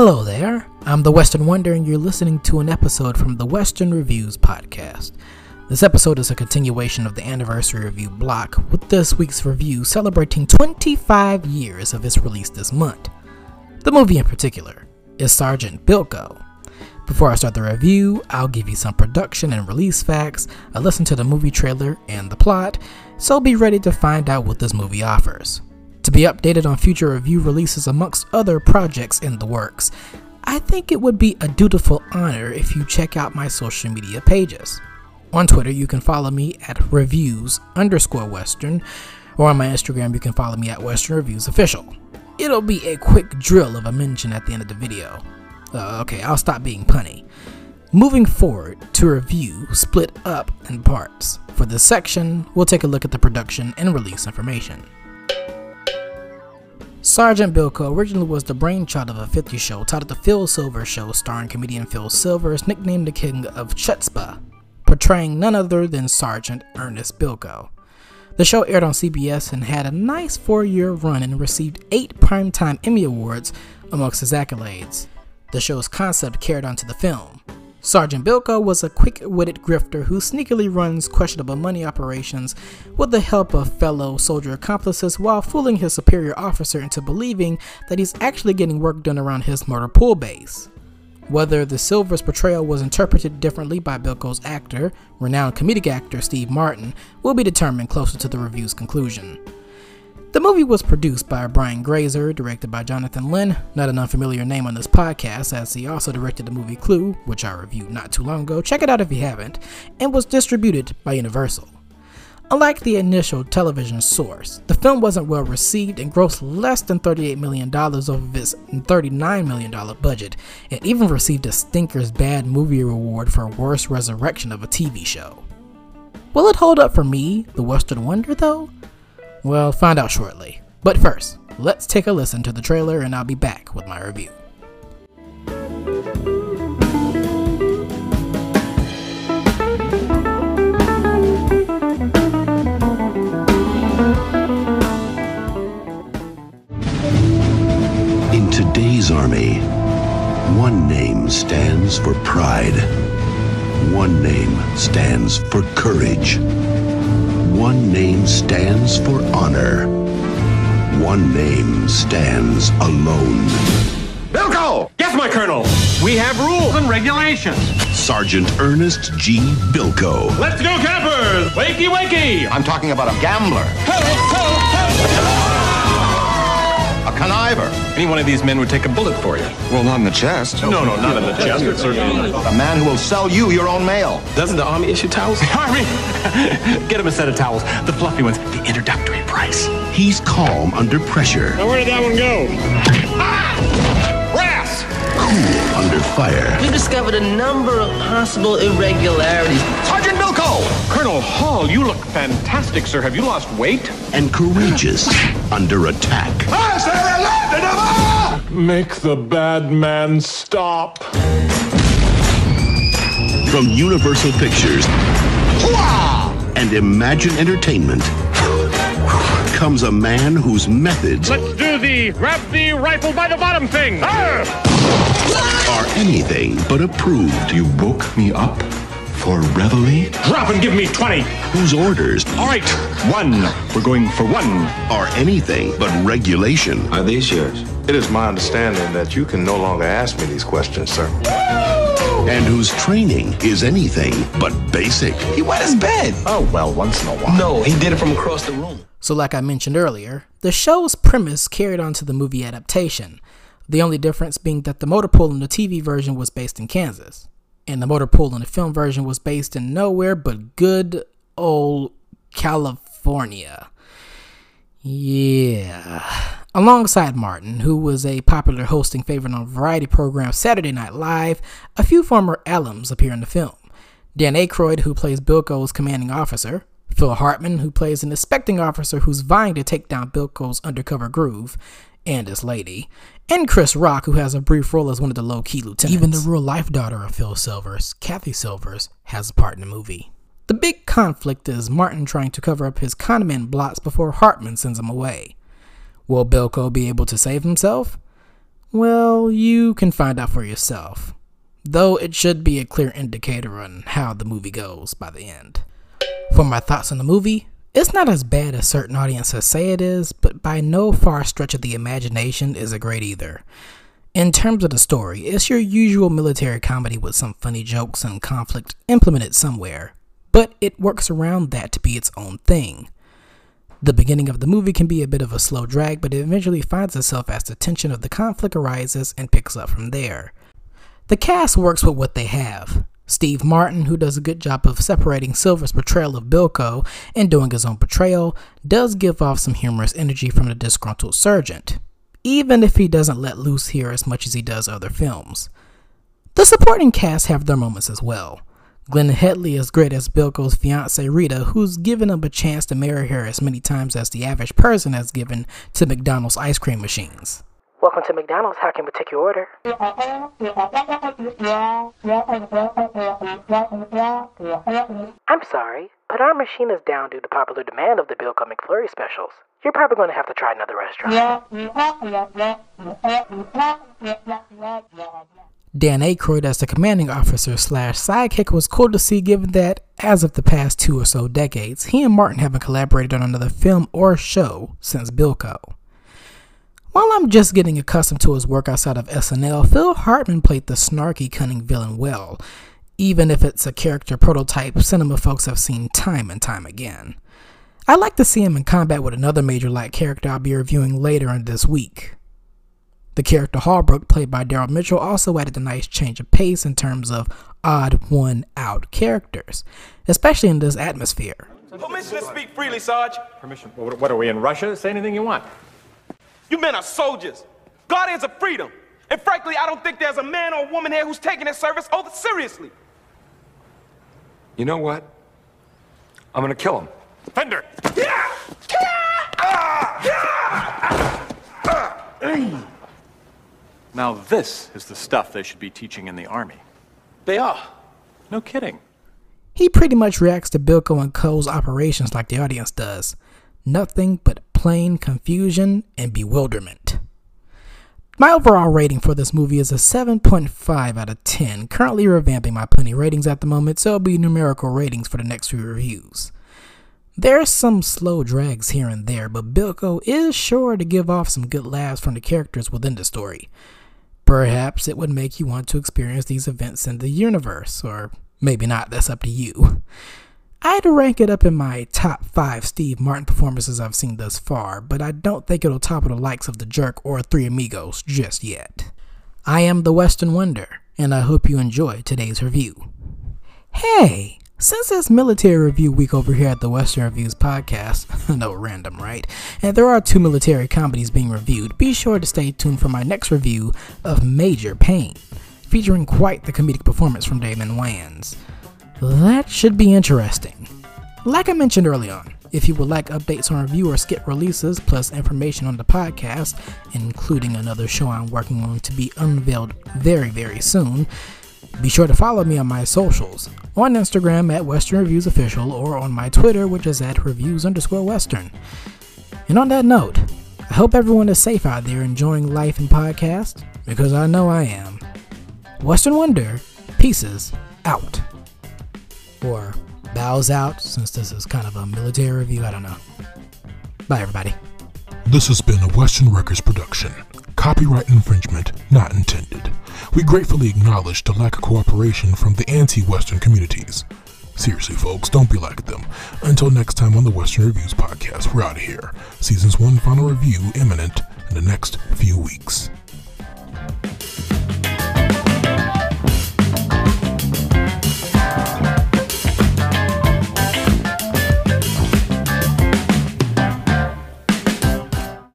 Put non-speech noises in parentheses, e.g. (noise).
Hello there, I'm the Western Wonder, and you're listening to an episode from the Western Reviews podcast. This episode is a continuation of the anniversary review block, with this week's review celebrating 25 years of its release this month. The movie in particular is Sergeant Bilko. Before I start the review, I'll give you some production and release facts, a listen to the movie trailer and the plot, so be ready to find out what this movie offers. To be updated on future review releases amongst other projects in the works, I think it would be a dutiful honor if you check out my social media pages. On Twitter, you can follow me at reviews underscore western, or on my Instagram, you can follow me at Western Reviews Official. It'll be a quick drill of a mention at the end of the video. Uh, okay, I'll stop being punny. Moving forward to review split up in parts. For this section, we'll take a look at the production and release information. Sergeant Bilko originally was the brainchild of a 50 show titled The Phil Silver Show, starring comedian Phil Silvers, nicknamed the King of Chutzpah, portraying none other than Sergeant Ernest Bilko. The show aired on CBS and had a nice four year run and received eight Primetime Emmy Awards amongst his accolades. The show's concept carried on to the film. Sergeant Bilko was a quick witted grifter who sneakily runs questionable money operations with the help of fellow soldier accomplices while fooling his superior officer into believing that he's actually getting work done around his motor pool base. Whether the Silvers portrayal was interpreted differently by Bilko's actor, renowned comedic actor Steve Martin, will be determined closer to the review's conclusion. The movie was produced by Brian Grazer, directed by Jonathan Lynn, not an unfamiliar name on this podcast, as he also directed the movie Clue, which I reviewed not too long ago. Check it out if you haven't, and was distributed by Universal. Unlike the initial television source, the film wasn't well received and grossed less than $38 million of its $39 million budget, and even received a Stinker's Bad Movie Award for Worst Resurrection of a TV show. Will it hold up for me, the Western Wonder, though? Well, find out shortly. But first, let's take a listen to the trailer and I'll be back with my review. In today's army, one name stands for pride. One name stands for courage. One name stands for honor. One name stands alone. Bilko! Yes, my colonel. We have rules and regulations. Sergeant Ernest G. Bilko. Let's go, campers! Wakey, wakey! I'm talking about a gambler, Help, help, help! A conniver, Any one of these men would take a bullet for you. Well, not in the chest. No, no, no not in the chest, but certainly. a man who will sell you your own mail. Doesn't the Army issue towels? (laughs) Army! (laughs) Get him a set of towels. The fluffy ones. The introductory price. He's calm under pressure, Now, where did that one go? Ah! Brass! cool under fire, We've discovered a number of possible irregularities. Sergeant Bilko! Colonel Hall, you look fantastic, sir. Have you lost weight? and courageous under attack. Ah! Make the bad man stop. From Universal Pictures and Imagine Entertainment comes a man whose methods Let's do the grab the rifle by the bottom thing. Arr! are anything but approved, You woke me up for reveille? Drop and give me 20. whose orders All right, one. We're going for one. are anything but regulation. Are these yours? It is my understanding that you can no longer ask me these questions, sir. and whose training is anything but basic. He wet his bed. Oh, well, once in a while. No, he did it from across the room. So, like I mentioned earlier, the show's premise carried on to the movie adaptation, the only difference being that the motor pool in the TV version was based in Kansas, and the motor pool in the film version was based in nowhere but good old California. Yeah. Alongside Martin, who was a popular hosting favorite on variety program Saturday Night Live, a few former alums appear in the film. Dan Aykroyd, who plays Bilko's commanding officer, Phil Hartman, who plays an inspecting officer who's vying to take down Bilko's undercover groove, and his lady, and Chris Rock, who has a brief role as one of the low key lieutenants. Even the real life daughter of Phil Silvers, Kathy Silvers, has a part in the movie. The big conflict is Martin trying to cover up his conman blots before Hartman sends him away. Will Bilko be able to save himself? Well, you can find out for yourself. Though it should be a clear indicator on how the movie goes by the end. For my thoughts on the movie, it's not as bad as certain audiences say it is, but by no far stretch of the imagination is it great either. In terms of the story, it's your usual military comedy with some funny jokes and conflict implemented somewhere, but it works around that to be its own thing. The beginning of the movie can be a bit of a slow drag, but it eventually finds itself as the tension of the conflict arises and picks up from there. The cast works with what they have. Steve Martin, who does a good job of separating Silver's portrayal of Bilko and doing his own portrayal, does give off some humorous energy from the disgruntled sergeant, even if he doesn't let loose here as much as he does other films. The supporting cast have their moments as well. Glenne Headly is great as Bilko's fiancee Rita, who's given him a chance to marry her as many times as the average person has given to McDonald's ice cream machines. Welcome to McDonald's. How can we take your order? I'm sorry, but our machine is down due to popular demand of the Bilko McFlurry specials. You're probably going to have to try another restaurant. Dan Aykroyd as the commanding officer slash sidekick was cool to see given that, as of the past two or so decades, he and Martin haven't collaborated on another film or show since Bilko. While I'm just getting accustomed to his work outside of SNL, Phil Hartman played the snarky, cunning villain well, even if it's a character prototype cinema folks have seen time and time again. I'd like to see him in combat with another major light character I'll be reviewing later in this week. The character Holbrook, played by Daryl Mitchell, also added a nice change of pace in terms of odd one out characters, especially in this atmosphere. Permission to speak freely, Sarge. Permission. What what are we in Russia? Say anything you want. You men are soldiers, guardians of freedom. And frankly, I don't think there's a man or woman here who's taking their service oath seriously. You know what? I'm gonna kill him. Fender. yeah Now this is the stuff they should be teaching in the army. They are. No kidding. He pretty much reacts to Bilko and Co's operations like the audience does. Nothing but plain confusion and bewilderment. My overall rating for this movie is a 7.5 out of 10, currently revamping my plenty ratings at the moment, so it'll be numerical ratings for the next few reviews. There are some slow drags here and there, but Bilko is sure to give off some good laughs from the characters within the story. Perhaps it would make you want to experience these events in the universe, or maybe not, that's up to you. I'd rank it up in my top 5 Steve Martin performances I've seen thus far, but I don't think it'll topple the likes of The Jerk or Three Amigos just yet. I am the Western Wonder, and I hope you enjoy today's review. Hey! Since it's military review week over here at the Western Reviews podcast, (laughs) no random, right? And there are two military comedies being reviewed, be sure to stay tuned for my next review of Major Payne, featuring quite the comedic performance from Damon Wayans. That should be interesting. Like I mentioned early on, if you would like updates on review or skip releases, plus information on the podcast, including another show I'm working on to be unveiled very, very soon, be sure to follow me on my socials on Instagram at Western Reviews Official or on my Twitter, which is at reviews underscore Western. And on that note, I hope everyone is safe out there enjoying life and podcast, because I know I am. Western Wonder, pieces out. Or bows out, since this is kind of a military review, I don't know. Bye, everybody. This has been a Western Records production. Copyright infringement not intended. We gratefully acknowledge the lack of cooperation from the anti Western communities. Seriously, folks, don't be like them. Until next time on the Western Reviews podcast, we're out of here. Season's one final review imminent in the next few weeks.